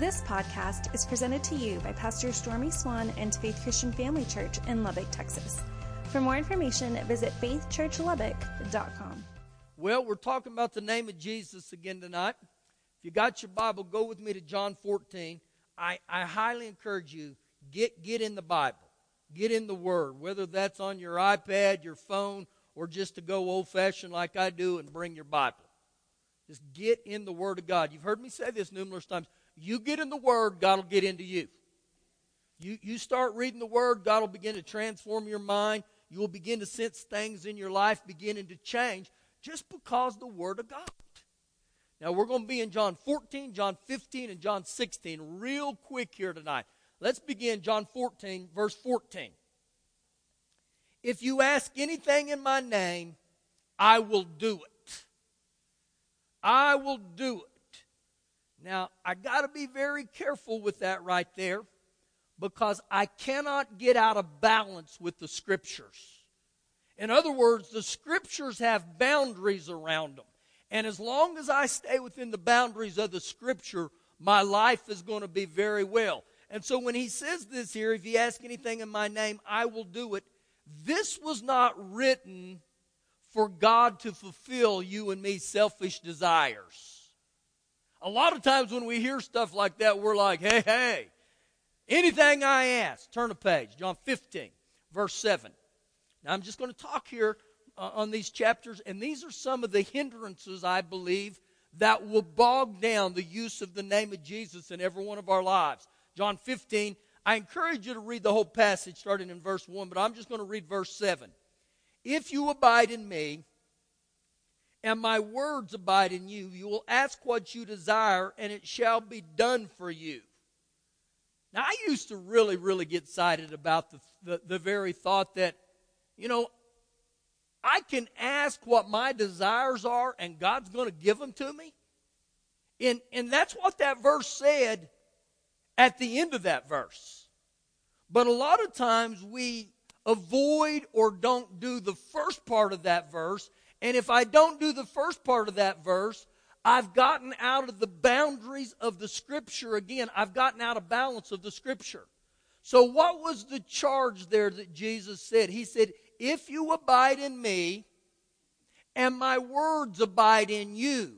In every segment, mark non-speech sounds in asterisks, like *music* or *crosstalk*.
This podcast is presented to you by Pastor Stormy Swan and Faith Christian Family Church in Lubbock, Texas. For more information, visit faithchurchlubbock.com. Well, we're talking about the name of Jesus again tonight. If you got your Bible, go with me to John 14. I, I highly encourage you, get, get in the Bible. Get in the Word, whether that's on your iPad, your phone, or just to go old fashioned like I do and bring your Bible. Just get in the Word of God. You've heard me say this numerous times. You get in the Word, God will get into you. You, you start reading the Word, God will begin to transform your mind. You will begin to sense things in your life beginning to change just because the Word of God. Now, we're going to be in John 14, John 15, and John 16 real quick here tonight. Let's begin John 14, verse 14. If you ask anything in my name, I will do it. I will do it. Now, I got to be very careful with that right there because I cannot get out of balance with the scriptures. In other words, the scriptures have boundaries around them. And as long as I stay within the boundaries of the scripture, my life is going to be very well. And so when he says this here, if you ask anything in my name, I will do it. This was not written for God to fulfill you and me selfish desires. A lot of times when we hear stuff like that, we're like, hey, hey, anything I ask, turn a page. John 15, verse 7. Now I'm just going to talk here uh, on these chapters, and these are some of the hindrances, I believe, that will bog down the use of the name of Jesus in every one of our lives. John 15, I encourage you to read the whole passage starting in verse 1, but I'm just going to read verse 7. If you abide in me, and my words abide in you, you will ask what you desire, and it shall be done for you. Now, I used to really, really get excited about the, the, the very thought that, you know, I can ask what my desires are and God's going to give them to me. And, and that's what that verse said at the end of that verse. But a lot of times we avoid or don't do the first part of that verse. And if I don't do the first part of that verse, I've gotten out of the boundaries of the scripture again. I've gotten out of balance of the scripture. So, what was the charge there that Jesus said? He said, if you abide in me and my words abide in you,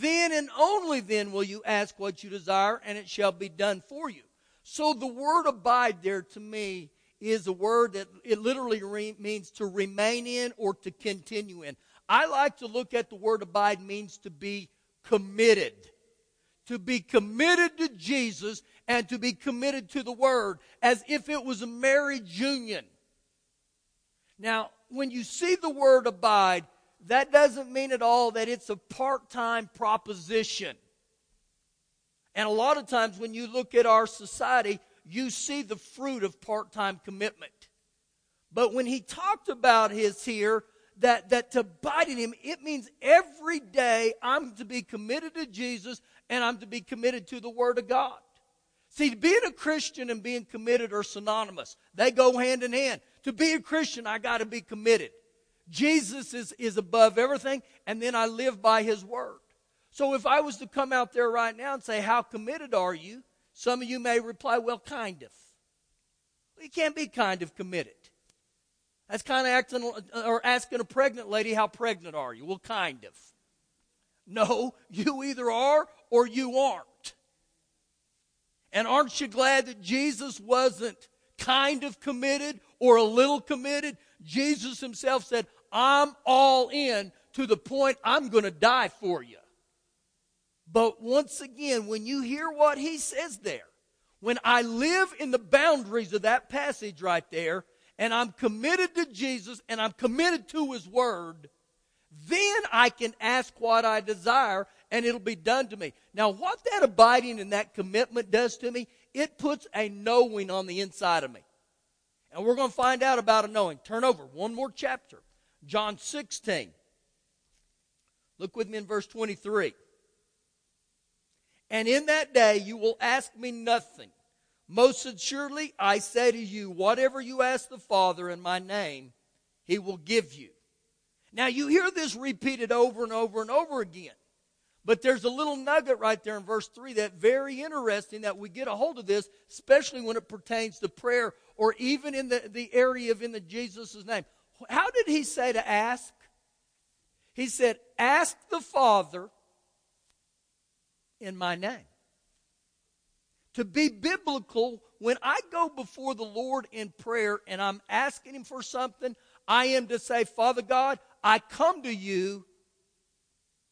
then and only then will you ask what you desire and it shall be done for you. So the word abide there to me is a word that it literally re- means to remain in or to continue in. I like to look at the word abide means to be committed. To be committed to Jesus and to be committed to the word as if it was a marriage union. Now, when you see the word abide, that doesn't mean at all that it's a part time proposition. And a lot of times when you look at our society, you see the fruit of part time commitment. But when he talked about his here, that, that to abide in him, it means every day I'm to be committed to Jesus and I'm to be committed to the Word of God. See, being a Christian and being committed are synonymous. They go hand in hand. To be a Christian, I got to be committed. Jesus is, is above everything, and then I live by his word. So if I was to come out there right now and say, How committed are you? Some of you may reply, Well, kind of. You can't be kind of committed. That's kind of acting or asking a pregnant lady, How pregnant are you? Well, kind of. No, you either are or you aren't. And aren't you glad that Jesus wasn't kind of committed or a little committed. Jesus himself said, I'm all in to the point I'm going to die for you. But once again, when you hear what he says there, when I live in the boundaries of that passage right there, and I'm committed to Jesus and I'm committed to his word, then I can ask what I desire and it'll be done to me. Now, what that abiding and that commitment does to me, it puts a knowing on the inside of me. And we're going to find out about a knowing. Turn over one more chapter. John 16. Look with me in verse 23. And in that day you will ask me nothing. Most assuredly, I say to you, whatever you ask the Father in my name, he will give you. Now you hear this repeated over and over and over again. But there's a little nugget right there in verse 3 that very interesting that we get a hold of this, especially when it pertains to prayer or even in the, the area of in the Jesus' name. How did he say to ask? He said, Ask the Father in my name. To be biblical, when I go before the Lord in prayer and I'm asking Him for something, I am to say, Father God, I come to you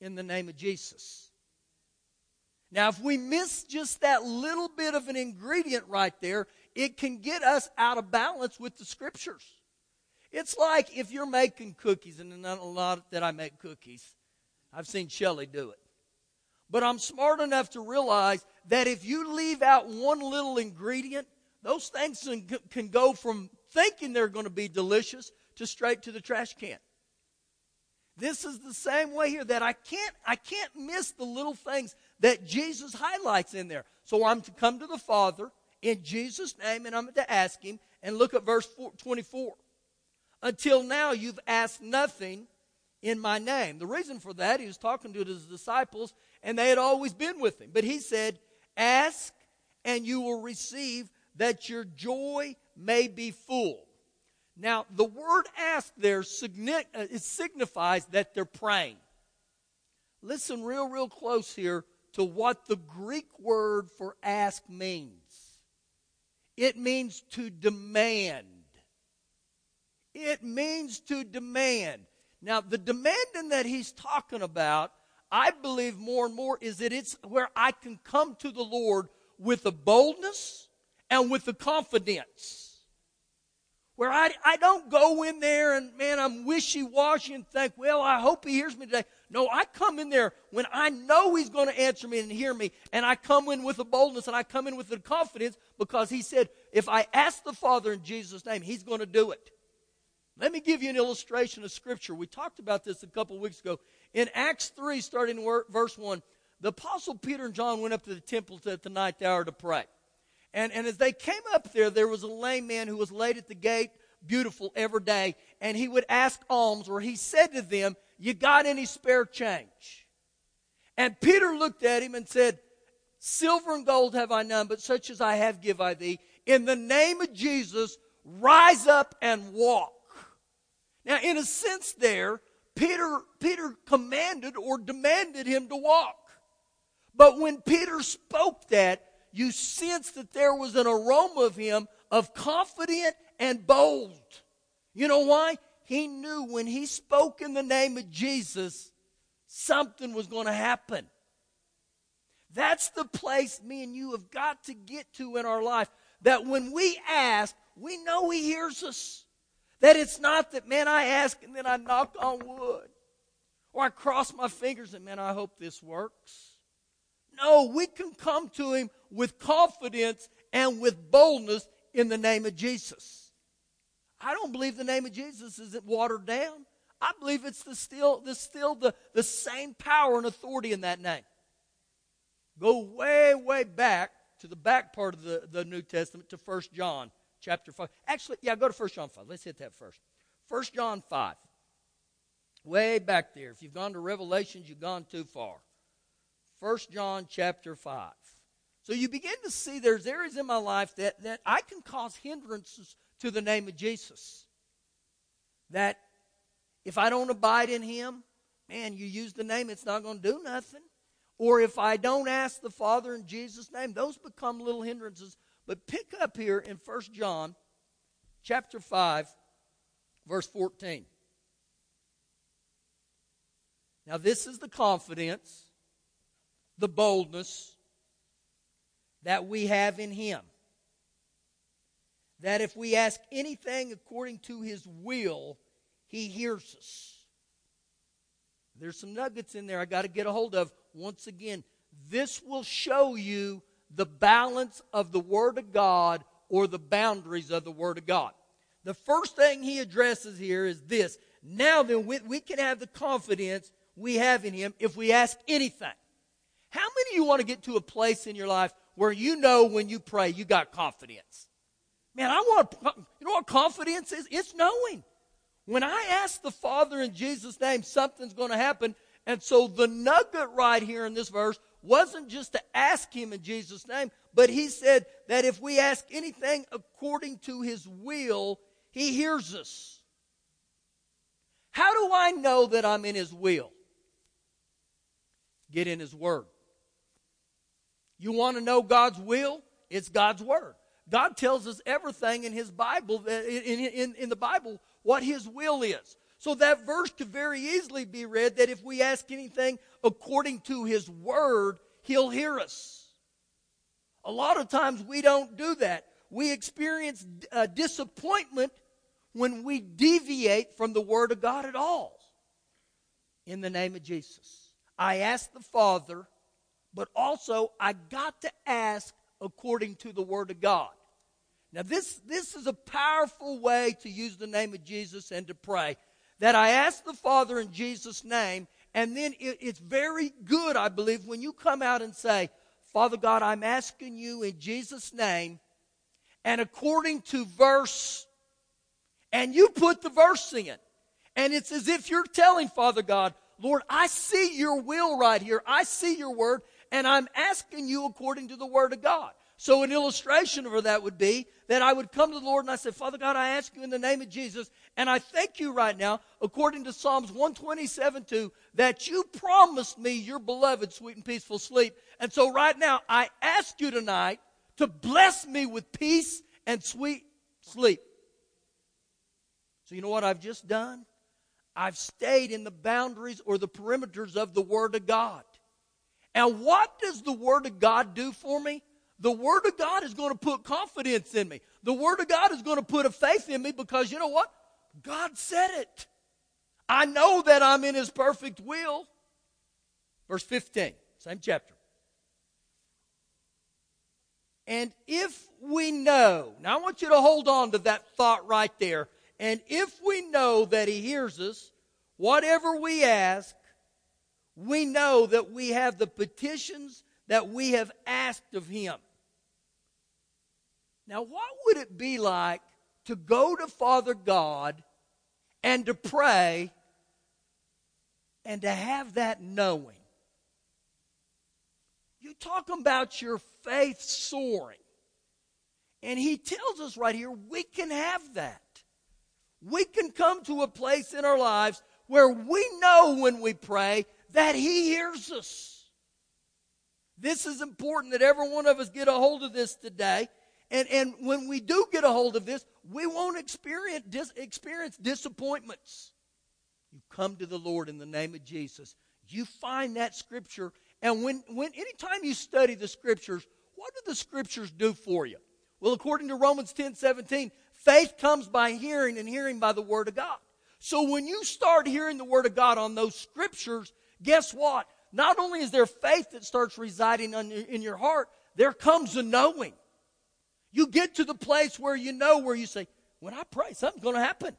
in the name of Jesus. Now, if we miss just that little bit of an ingredient right there, it can get us out of balance with the scriptures. It's like if you're making cookies, and not a lot that I make cookies. I've seen Shelly do it. But I'm smart enough to realize that if you leave out one little ingredient, those things can go from thinking they're going to be delicious to straight to the trash can. This is the same way here that I can't I can't miss the little things that Jesus highlights in there. So I'm to come to the Father in Jesus name and I'm to ask him and look at verse 24. Until now you've asked nothing in my name. The reason for that he was talking to his disciples and they had always been with him. But he said, "Ask and you will receive that your joy may be full." Now, the word ask there uh, signifies that they're praying. Listen real, real close here to what the Greek word for ask means. It means to demand. It means to demand. Now, the demanding that he's talking about, I believe more and more, is that it's where I can come to the Lord with the boldness and with the confidence where I, I don't go in there and, man, I'm wishy washy and think, well, I hope he hears me today. No, I come in there when I know he's going to answer me and hear me, and I come in with the boldness and I come in with the confidence because he said, if I ask the Father in Jesus' name, he's going to do it. Let me give you an illustration of Scripture. We talked about this a couple weeks ago. In Acts 3, starting in verse 1, the Apostle Peter and John went up to the temple at the ninth hour to pray. And, and as they came up there, there was a lame man who was laid at the gate, beautiful every day, and he would ask alms, or he said to them, You got any spare change? And Peter looked at him and said, Silver and gold have I none, but such as I have give I thee. In the name of Jesus, rise up and walk. Now, in a sense, there, Peter, Peter commanded or demanded him to walk. But when Peter spoke that, you sensed that there was an aroma of him of confident and bold. You know why? He knew when he spoke in the name of Jesus, something was going to happen. That's the place me and you have got to get to in our life. That when we ask, we know He hears us. That it's not that, man, I ask and then I knock on wood. Or I cross my fingers and, man, I hope this works. No, we can come to Him with confidence and with boldness in the name of Jesus. I don't believe the name of Jesus isn't watered down. I believe it's the still, the, still the, the same power and authority in that name. Go way, way back to the back part of the, the New Testament to 1 John chapter 5. Actually, yeah, go to 1 John 5. Let's hit that first. 1 John 5. Way back there. If you've gone to Revelations, you've gone too far. 1 John chapter 5. So you begin to see there's areas in my life that, that I can cause hindrances to the name of Jesus. That if I don't abide in Him, man, you use the name, it's not going to do nothing. Or if I don't ask the Father in Jesus' name, those become little hindrances. But pick up here in 1 John chapter 5, verse 14. Now, this is the confidence the boldness that we have in Him. That if we ask anything according to His will, He hears us. There's some nuggets in there I got to get a hold of. Once again, this will show you the balance of the Word of God or the boundaries of the Word of God. The first thing he addresses here is this. Now then, we, we can have the confidence we have in him if we ask anything. How many of you want to get to a place in your life where you know when you pray you got confidence? Man, I want, you know what confidence is? It's knowing. When I ask the Father in Jesus' name, something's going to happen. And so the nugget right here in this verse wasn't just to ask him in Jesus' name, but he said that if we ask anything according to his will, he hears us. How do I know that I'm in his will? Get in his word. You want to know God's will? It's God's word. God tells us everything in his Bible, in, in, in the Bible, what his will is. So that verse could very easily be read that if we ask anything according to his word, he'll hear us. A lot of times we don't do that. We experience uh, disappointment when we deviate from the word of God at all. In the name of Jesus. I ask the Father, but also I got to ask according to the word of God. Now, this, this is a powerful way to use the name of Jesus and to pray that I ask the Father in Jesus' name, and then it, it's very good, I believe, when you come out and say, Father God, I'm asking you in Jesus' name, and according to verse, and you put the verse in. And it's as if you're telling Father God, Lord, I see your will right here. I see your word, and I'm asking you according to the word of God. So, an illustration of that would be that I would come to the Lord and I say, Father God, I ask you in the name of Jesus, and I thank you right now, according to Psalms 127 2, that you promised me your beloved sweet and peaceful sleep. And so, right now, I ask you tonight to bless me with peace and sweet sleep. So, you know what I've just done? I've stayed in the boundaries or the perimeters of the Word of God. And what does the Word of God do for me? The Word of God is going to put confidence in me. The Word of God is going to put a faith in me because you know what? God said it. I know that I'm in His perfect will. Verse 15, same chapter. And if we know, now I want you to hold on to that thought right there. And if we know that He hears us, whatever we ask, we know that we have the petitions that we have asked of Him. Now, what would it be like to go to Father God and to pray and to have that knowing? You talk about your faith soaring. And he tells us right here we can have that. We can come to a place in our lives where we know when we pray that he hears us. This is important that every one of us get a hold of this today and, and when we do get a hold of this, we won't experience, dis, experience disappointments. You come to the Lord in the name of Jesus. You find that scripture, and when, when anytime you study the scriptures, what do the scriptures do for you? Well, according to Romans 10 17, faith comes by hearing, and hearing by the Word of God. So when you start hearing the Word of God on those scriptures, guess what? Not only is there faith that starts residing in your heart, there comes a knowing. You get to the place where you know where you say, when I pray, something's going to happen.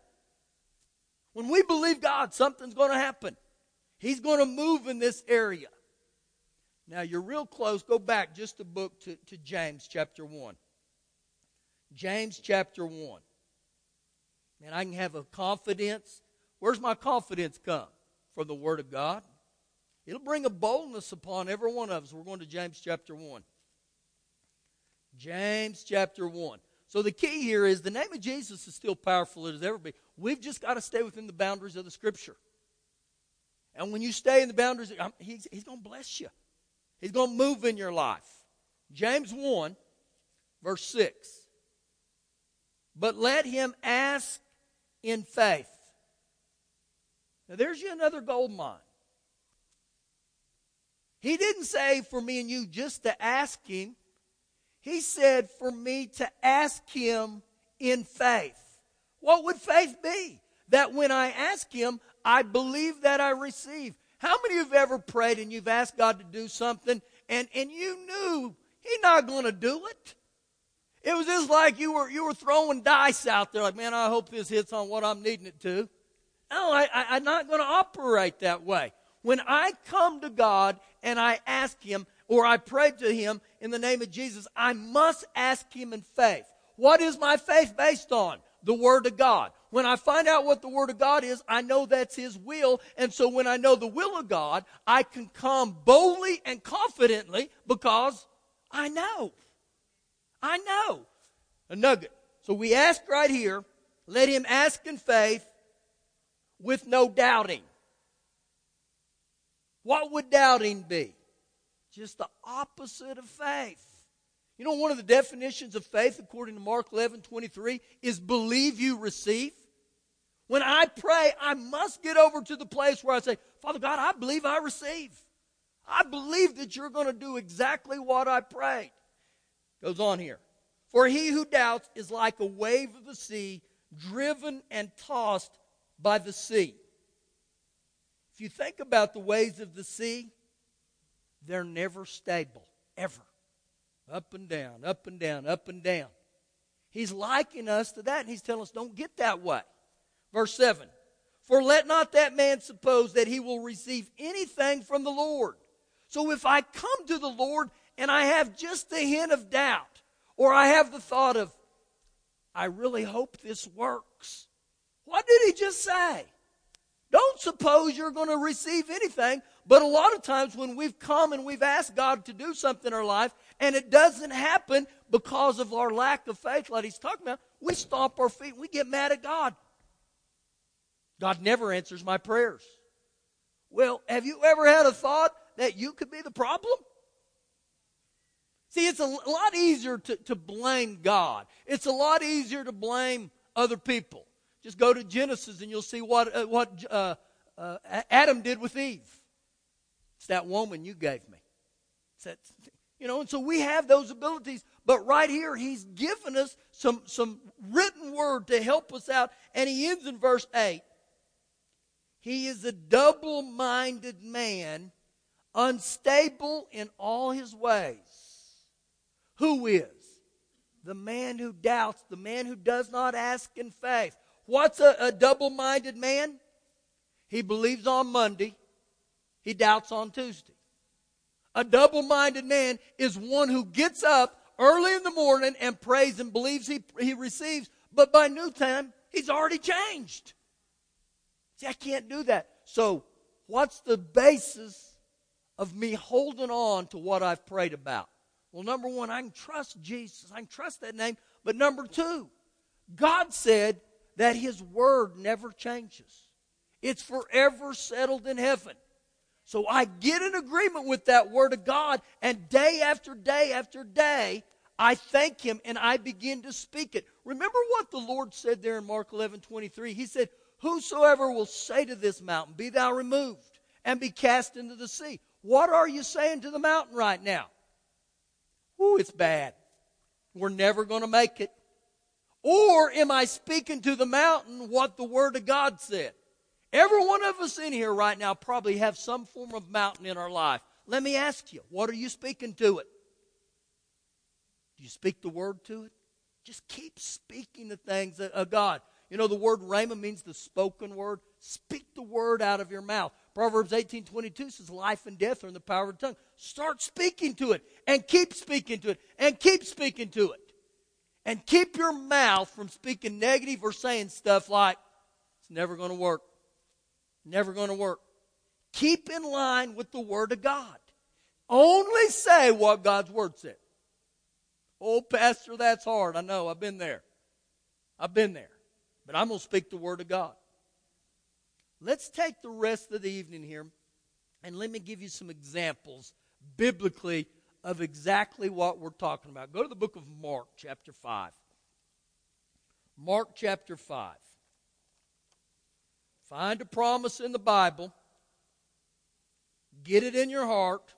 When we believe God, something's going to happen. He's going to move in this area. Now, you're real close. Go back just a book to, to James chapter 1. James chapter 1. And I can have a confidence. Where's my confidence come? From the Word of God. It'll bring a boldness upon every one of us. We're going to James chapter 1. James chapter 1. So the key here is the name of Jesus is still powerful as ever be. We've just got to stay within the boundaries of the Scripture. And when you stay in the boundaries, um, he's, he's going to bless you. He's going to move in your life. James 1, verse 6. But let him ask in faith. Now there's you another gold mine. He didn't say for me and you just to ask him. He said for me to ask him in faith. What would faith be? That when I ask him, I believe that I receive. How many of you have ever prayed and you've asked God to do something and, and you knew He's not going to do it? It was just like you were, you were throwing dice out there, like, man, I hope this hits on what I'm needing it to. No, I, I, I'm not going to operate that way. When I come to God and I ask Him, or I pray to Him in the name of Jesus, I must ask Him in faith. What is my faith based on? The Word of God. When I find out what the Word of God is, I know that's His will. And so when I know the will of God, I can come boldly and confidently because I know. I know. A nugget. So we ask right here, let him ask in faith with no doubting. What would doubting be? Just the opposite of faith. You know, one of the definitions of faith, according to Mark 11 23, is believe you receive. When I pray, I must get over to the place where I say, Father God, I believe I receive. I believe that you're going to do exactly what I prayed. Goes on here. For he who doubts is like a wave of the sea, driven and tossed by the sea. If you think about the waves of the sea, they're never stable, ever. Up and down, up and down, up and down. He's likening us to that, and he's telling us, don't get that way. Verse 7 For let not that man suppose that he will receive anything from the Lord. So if I come to the Lord and I have just a hint of doubt, or I have the thought of, I really hope this works. What did he just say? Don't suppose you're going to receive anything. But a lot of times when we've come and we've asked God to do something in our life and it doesn't happen because of our lack of faith, like he's talking about, we stomp our feet and we get mad at God. God never answers my prayers. Well, have you ever had a thought that you could be the problem? See, it's a lot easier to, to blame God. It's a lot easier to blame other people. Just go to Genesis and you'll see what, uh, what uh, uh, Adam did with Eve. It's that woman you gave me. It's that, you know, and so we have those abilities. But right here, he's given us some, some written word to help us out. And he ends in verse 8. He is a double minded man, unstable in all his ways. Who is? The man who doubts, the man who does not ask in faith. What's a, a double minded man? He believes on Monday, he doubts on Tuesday. A double minded man is one who gets up early in the morning and prays and believes he, he receives, but by noontime, he's already changed. See, I can't do that. So, what's the basis of me holding on to what I've prayed about? Well, number one, I can trust Jesus. I can trust that name. But number two, God said that His Word never changes, it's forever settled in heaven. So I get in agreement with that Word of God, and day after day after day, I thank Him and I begin to speak it. Remember what the Lord said there in Mark 11 23? He said, Whosoever will say to this mountain, Be thou removed and be cast into the sea. What are you saying to the mountain right now? Ooh, it's bad. We're never going to make it. Or am I speaking to the mountain what the Word of God said? Every one of us in here right now probably have some form of mountain in our life. Let me ask you, what are you speaking to it? Do you speak the Word to it? Just keep speaking the things of God. You know, the word rhema means the spoken word. Speak the word out of your mouth. Proverbs 18 22 says, Life and death are in the power of the tongue. Start speaking to it and keep speaking to it and keep speaking to it. And keep your mouth from speaking negative or saying stuff like, It's never going to work. Never going to work. Keep in line with the Word of God. Only say what God's Word said. Oh, Pastor, that's hard. I know. I've been there. I've been there. But I'm going to speak the Word of God. Let's take the rest of the evening here and let me give you some examples biblically of exactly what we're talking about. Go to the book of Mark, chapter 5. Mark chapter 5. Find a promise in the Bible, get it in your heart,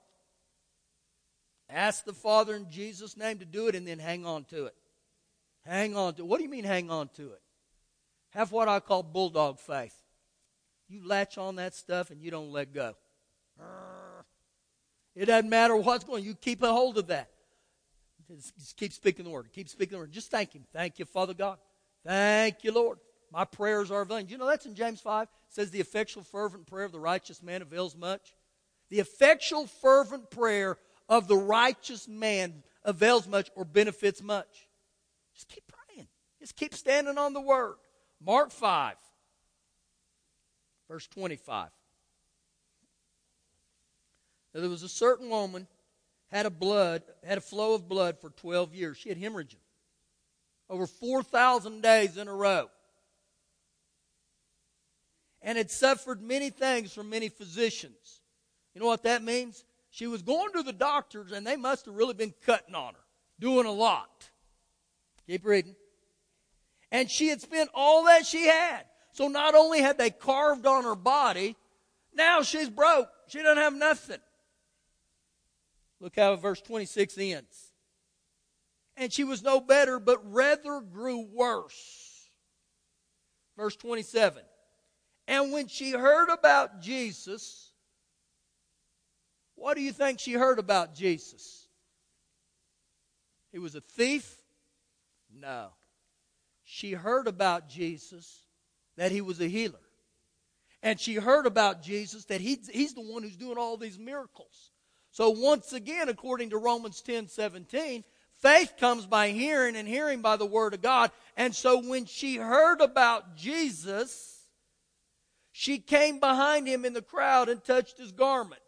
ask the Father in Jesus' name to do it, and then hang on to it. Hang on to it. What do you mean, hang on to it? Have what I call bulldog faith. You latch on that stuff and you don't let go. It doesn't matter what's going. on. You keep a hold of that. Just keep speaking the word. Keep speaking the word. Just thank Him. Thank you, Father God. Thank you, Lord. My prayers are vain. You know that's in James 5. It says the effectual fervent prayer of the righteous man avails much. The effectual fervent prayer of the righteous man avails much or benefits much. Just keep praying. Just keep standing on the word. Mark 5, verse 25. Now, there was a certain woman had a blood had a flow of blood for 12 years. She had hemorrhaging over 4,000 days in a row. And had suffered many things from many physicians. You know what that means? She was going to the doctors and they must have really been cutting on her, doing a lot. Keep reading. And she had spent all that she had. So not only had they carved on her body, now she's broke. She doesn't have nothing. Look how verse 26 ends. And she was no better, but rather grew worse. Verse 27. And when she heard about Jesus, what do you think she heard about Jesus? He was a thief? No. She heard about Jesus that he was a healer. And she heard about Jesus that he, he's the one who's doing all these miracles. So once again, according to Romans 10 17, faith comes by hearing and hearing by the word of God. And so when she heard about Jesus, she came behind him in the crowd and touched his garment.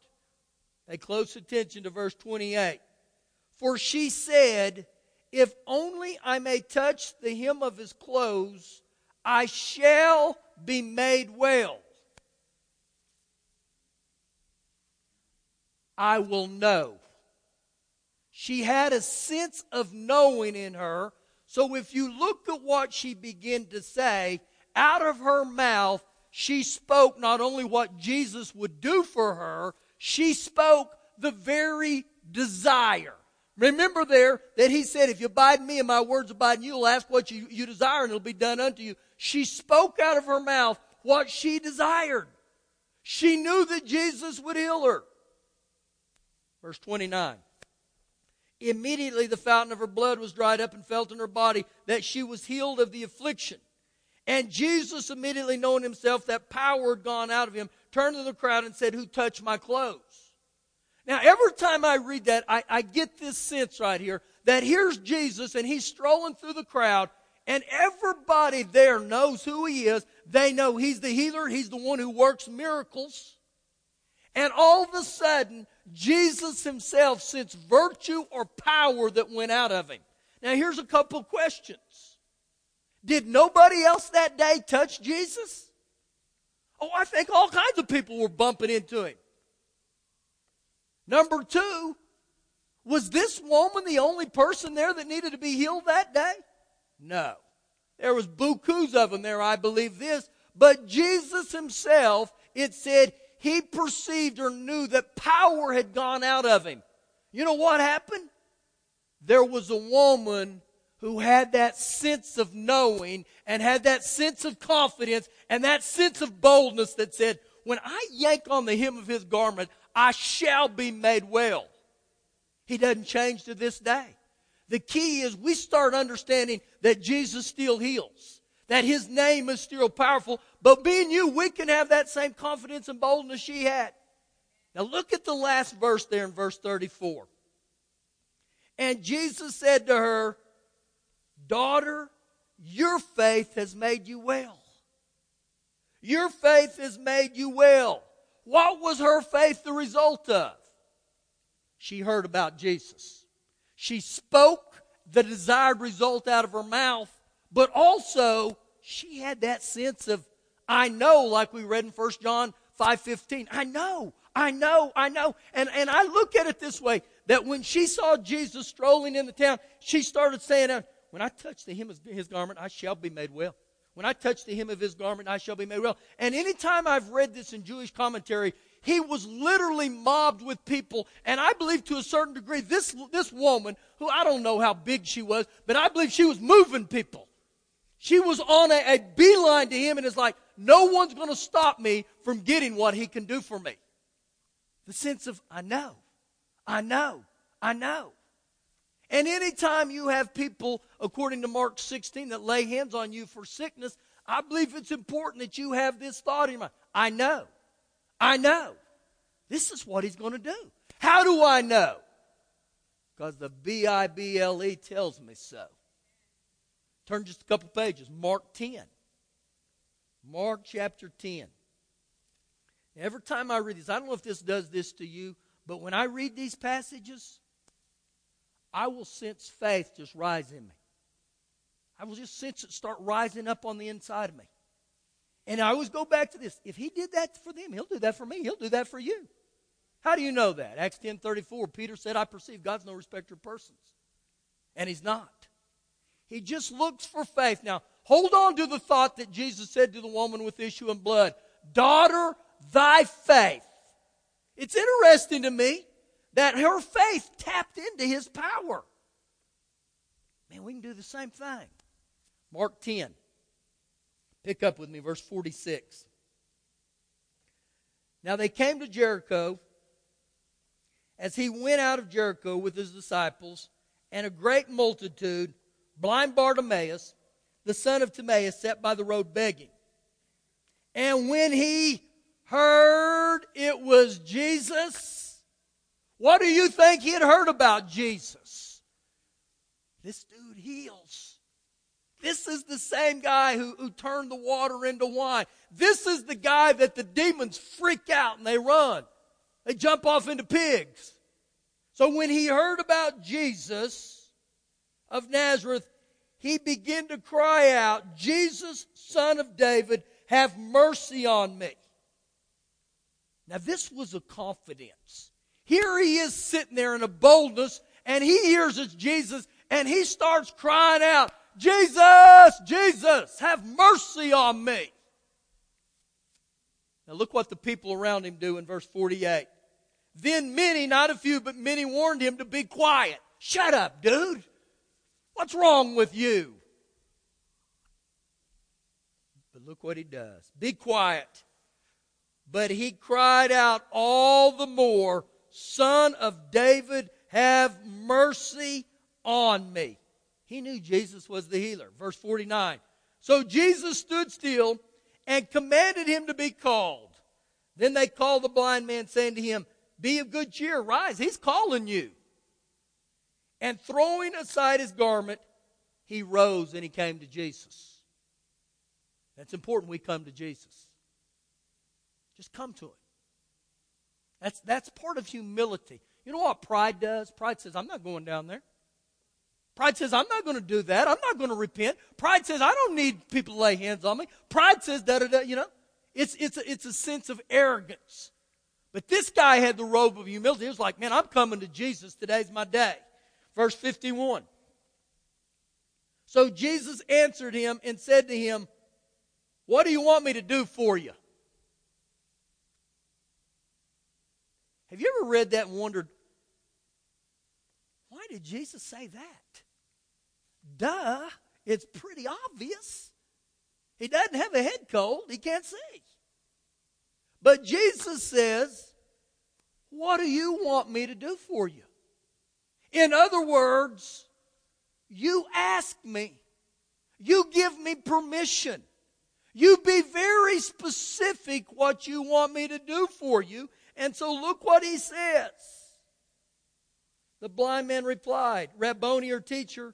Pay close attention to verse 28. For she said, If only I may touch the hem of his clothes, I shall be made well. I will know. She had a sense of knowing in her. So if you look at what she began to say, out of her mouth, she spoke not only what Jesus would do for her, she spoke the very desire. Remember there that he said, If you abide in me and my words abide in you, you'll ask what you, you desire and it'll be done unto you. She spoke out of her mouth what she desired. She knew that Jesus would heal her. Verse 29. Immediately the fountain of her blood was dried up and felt in her body that she was healed of the affliction. And Jesus, immediately knowing himself that power had gone out of him, turned to the crowd and said, Who touched my clothes? Now, every time I read that, I, I get this sense right here that here's Jesus and he's strolling through the crowd, and everybody there knows who he is. They know he's the healer, he's the one who works miracles. And all of a sudden, Jesus himself sensed virtue or power that went out of him. Now, here's a couple questions. Did nobody else that day touch Jesus? Oh, I think all kinds of people were bumping into him. Number two, was this woman the only person there that needed to be healed that day? No. There was bukus of them there, I believe this. But Jesus himself, it said, he perceived or knew that power had gone out of him. You know what happened? There was a woman who had that sense of knowing and had that sense of confidence and that sense of boldness that said, when I yank on the hem of his garment, I shall be made well. He doesn't change to this day. The key is we start understanding that Jesus still heals that his name is still powerful. But being you, we can have that same confidence and boldness she had. Now look at the last verse there in verse 34. And Jesus said to her, Daughter, your faith has made you well. Your faith has made you well. What was her faith the result of? She heard about Jesus. She spoke the desired result out of her mouth but also she had that sense of, I know, like we read in 1 John 5.15. I know, I know, I know. And, and I look at it this way, that when she saw Jesus strolling in the town, she started saying, uh, when I touch the hem of his garment, I shall be made well. When I touch the hem of his garment, I shall be made well. And anytime I've read this in Jewish commentary, he was literally mobbed with people. And I believe to a certain degree, this, this woman, who I don't know how big she was, but I believe she was moving people. She was on a, a beeline to him and is like, no one's going to stop me from getting what he can do for me. The sense of, I know, I know, I know. And anytime you have people, according to Mark 16, that lay hands on you for sickness, I believe it's important that you have this thought in your mind. I know. I know. This is what he's going to do. How do I know? Because the B I B L E tells me so. Turn just a couple pages. Mark 10. Mark chapter 10. Every time I read this, I don't know if this does this to you, but when I read these passages, I will sense faith just rise in me. I will just sense it start rising up on the inside of me. And I always go back to this. If he did that for them, he'll do that for me. He'll do that for you. How do you know that? Acts 10:34, Peter said, I perceive God's no respecter of persons. And he's not. He just looks for faith. Now, hold on to the thought that Jesus said to the woman with issue of blood, Daughter, thy faith. It's interesting to me that her faith tapped into his power. Man, we can do the same thing. Mark 10. Pick up with me, verse 46. Now they came to Jericho. As he went out of Jericho with his disciples and a great multitude, blind Bartimaeus, the son of Timaeus, sat by the road begging. And when he heard it was Jesus, what do you think he had heard about Jesus? This dude heals. This is the same guy who, who turned the water into wine. This is the guy that the demons freak out and they run. They jump off into pigs. So when he heard about Jesus of Nazareth, he began to cry out, Jesus, son of David, have mercy on me. Now, this was a confidence. Here he is sitting there in a boldness, and he hears it's Jesus, and he starts crying out, Jesus, Jesus, have mercy on me. Now, look what the people around him do in verse 48. Then many, not a few, but many warned him to be quiet. Shut up, dude. What's wrong with you? But look what he does. Be quiet. But he cried out all the more, Son of David, have mercy on me. He knew Jesus was the healer. Verse 49. So Jesus stood still and commanded him to be called. Then they called the blind man, saying to him, Be of good cheer, rise. He's calling you. And throwing aside his garment, he rose and he came to Jesus. That's important we come to Jesus. Just come to him. That's, that's part of humility. You know what pride does? Pride says, I'm not going down there. Pride says, I'm not going to do that. I'm not going to repent. Pride says, I don't need people to lay hands on me. Pride says, da da da, you know. It's, it's, a, it's a sense of arrogance. But this guy had the robe of humility. He was like, man, I'm coming to Jesus. Today's my day. Verse 51. So Jesus answered him and said to him, What do you want me to do for you? Have you ever read that and wondered, why did Jesus say that? Duh, it's pretty obvious. He doesn't have a head cold, he can't see. But Jesus says, What do you want me to do for you? In other words, you ask me, you give me permission. You be very specific what you want me to do for you. And so look what he says. The blind man replied, Rabboni or teacher,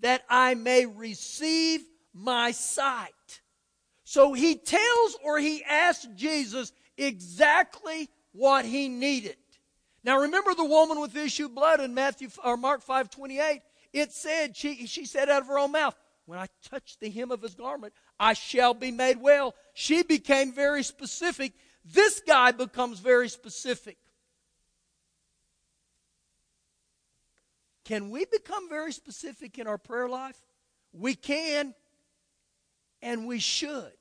that I may receive my sight. So he tells or he asks Jesus exactly what he needed. Now remember the woman with the issue of blood in Matthew or Mark 5 28. It said, she, she said out of her own mouth, When I touch the hem of his garment, I shall be made well. She became very specific. This guy becomes very specific. Can we become very specific in our prayer life? We can, and we should.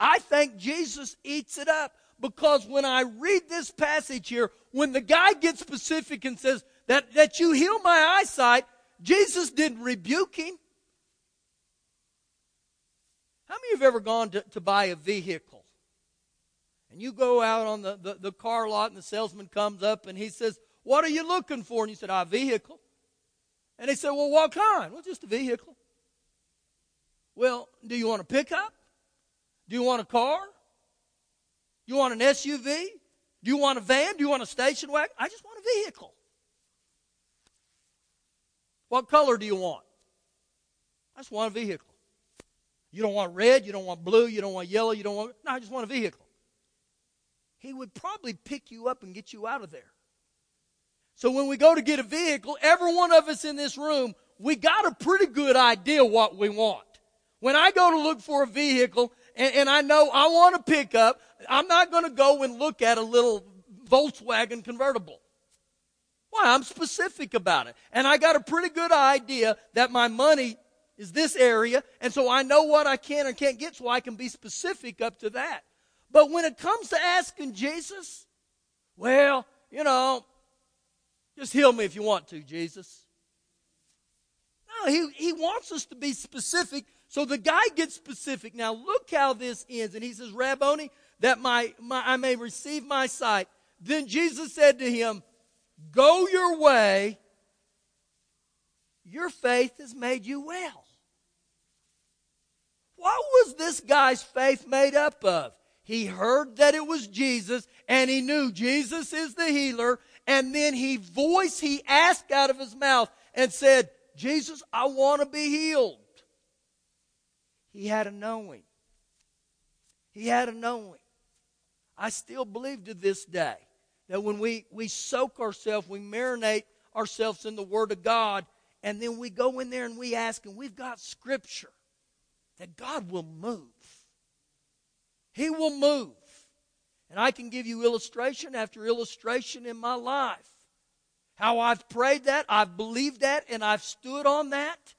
I think Jesus eats it up because when I read this passage here, when the guy gets specific and says that, that you heal my eyesight, Jesus didn't rebuke him. How many of you have ever gone to, to buy a vehicle? And you go out on the, the, the car lot and the salesman comes up and he says, what are you looking for? And you said, a vehicle. And they said, Well, what kind? Well, just a vehicle. Well, do you want a pickup? Do you want a car? You want an SUV? Do you want a van? Do you want a station wagon? I just want a vehicle. What color do you want? I just want a vehicle. You don't want red, you don't want blue, you don't want yellow, you don't want. No, I just want a vehicle. He would probably pick you up and get you out of there. So when we go to get a vehicle, every one of us in this room, we got a pretty good idea what we want. When I go to look for a vehicle and, and I know I want to pick up, I'm not going to go and look at a little Volkswagen convertible. Why? I'm specific about it. And I got a pretty good idea that my money is this area, and so I know what I can and can't get, so I can be specific up to that. But when it comes to asking Jesus, well, you know, just heal me if you want to, Jesus. No, he, he wants us to be specific. So the guy gets specific. Now look how this ends. And he says, Rabboni, that my, my I may receive my sight. Then Jesus said to him, Go your way. Your faith has made you well. What was this guy's faith made up of? He heard that it was Jesus and he knew Jesus is the healer. And then he voiced, he asked out of his mouth and said, Jesus, I want to be healed. He had a knowing. He had a knowing. I still believe to this day that when we, we soak ourselves, we marinate ourselves in the Word of God, and then we go in there and we ask, and we've got Scripture, that God will move. He will move. And I can give you illustration after illustration in my life. How I've prayed that, I've believed that, and I've stood on that.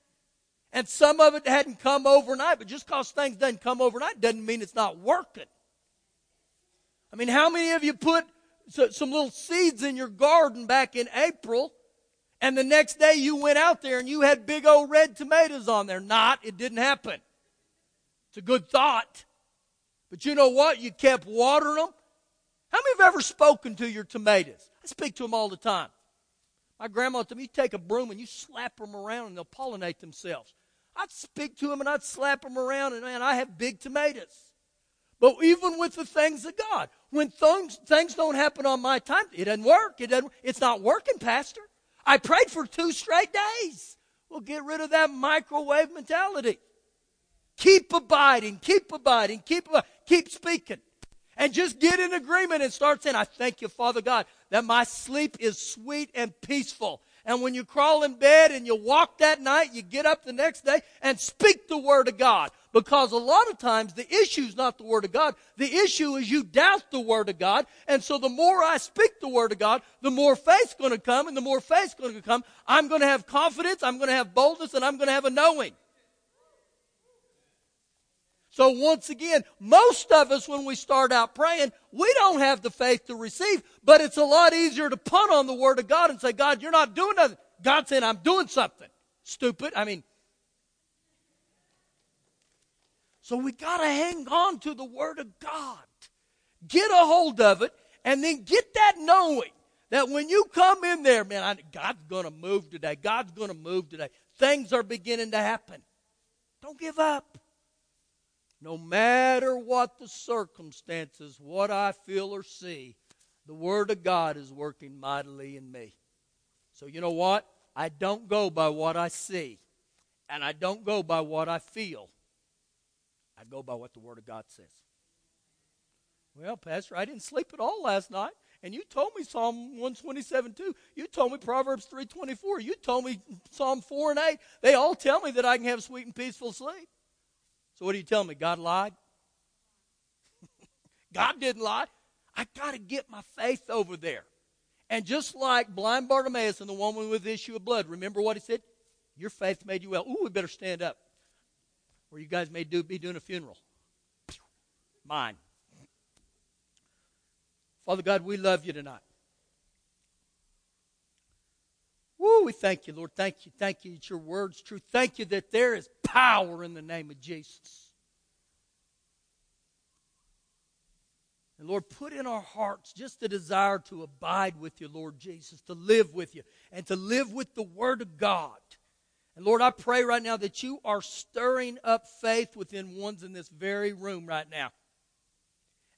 And some of it hadn't come overnight, but just because things doesn't come overnight doesn't mean it's not working. I mean, how many of you put some little seeds in your garden back in April, and the next day you went out there and you had big old red tomatoes on there? Not, it didn't happen. It's a good thought. But you know what? You kept watering them. How many have ever spoken to your tomatoes? I speak to them all the time. My grandma told me, you take a broom and you slap them around and they'll pollinate themselves. I'd speak to him and I'd slap him around, and man, I have big tomatoes. But even with the things of God, when things, things don't happen on my time, it doesn't work. It doesn't, it's not working, Pastor. I prayed for two straight days. Well, get rid of that microwave mentality. Keep abiding, keep abiding, keep abiding, keep speaking. And just get in agreement and start saying, I thank you, Father God, that my sleep is sweet and peaceful. And when you crawl in bed and you walk that night, you get up the next day and speak the Word of God. Because a lot of times the issue is not the Word of God. The issue is you doubt the Word of God. And so the more I speak the Word of God, the more faith's going to come. And the more faith's going to come, I'm going to have confidence, I'm going to have boldness, and I'm going to have a knowing. So once again, most of us, when we start out praying, we don't have the faith to receive, but it's a lot easier to punt on the Word of God and say, God, you're not doing nothing. God said, I'm doing something. Stupid. I mean, so we got to hang on to the Word of God. Get a hold of it, and then get that knowing that when you come in there, man, I, God's going to move today. God's going to move today. Things are beginning to happen. Don't give up. No matter what the circumstances, what I feel or see, the Word of God is working mightily in me. So, you know what? I don't go by what I see, and I don't go by what I feel. I go by what the Word of God says. Well, Pastor, I didn't sleep at all last night. And you told me Psalm 127 2. You told me Proverbs 324. You told me Psalm 4 and 8. They all tell me that I can have sweet and peaceful sleep. So what do you tell me? God lied? *laughs* God didn't lie. I got to get my faith over there. And just like blind Bartimaeus and the woman with the issue of blood, remember what he said? Your faith made you well. Ooh, we better stand up. Or you guys may do, be doing a funeral. Mine. Father God, we love you tonight. Woo, we thank you, Lord. Thank you. Thank you that your word's true. Thank you that there is power in the name of Jesus. And Lord, put in our hearts just the desire to abide with you, Lord Jesus, to live with you, and to live with the Word of God. And Lord, I pray right now that you are stirring up faith within ones in this very room right now.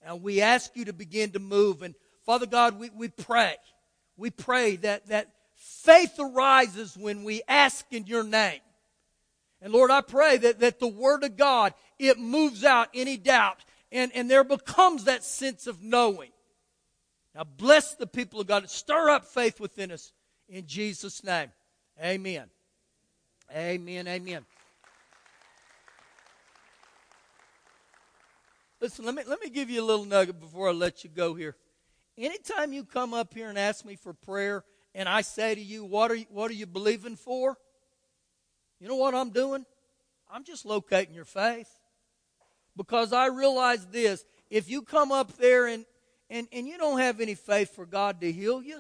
And we ask you to begin to move. And Father God, we, we pray. We pray that, that faith arises when we ask in your name. And Lord, I pray that, that the Word of God, it moves out any doubt and, and there becomes that sense of knowing. Now bless the people of God. Stir up faith within us in Jesus' name. Amen. Amen. Amen. Listen, let me, let me give you a little nugget before I let you go here. Anytime you come up here and ask me for prayer, and I say to you, what are you, what are you believing for? You know what I'm doing? I'm just locating your faith. Because I realize this if you come up there and, and, and you don't have any faith for God to heal you,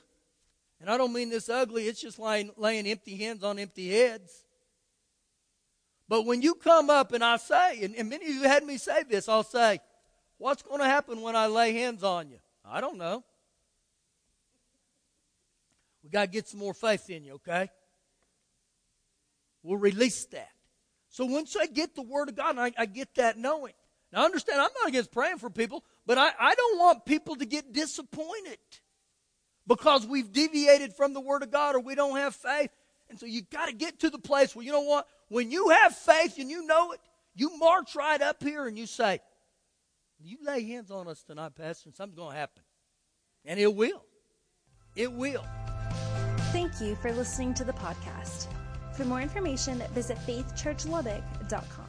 and I don't mean this ugly, it's just laying, laying empty hands on empty heads. But when you come up and I say, and, and many of you had me say this, I'll say, What's going to happen when I lay hands on you? I don't know. We got to get some more faith in you, okay? We'll release that. So once I get the Word of God, I, I get that knowing. Now, understand, I'm not against praying for people, but I, I don't want people to get disappointed because we've deviated from the Word of God or we don't have faith. And so you got to get to the place where, you know what? When you have faith and you know it, you march right up here and you say, You lay hands on us tonight, Pastor, and something's going to happen. And it will. It will. Thank you for listening to the podcast. For more information, visit faithchurchlubbock.com.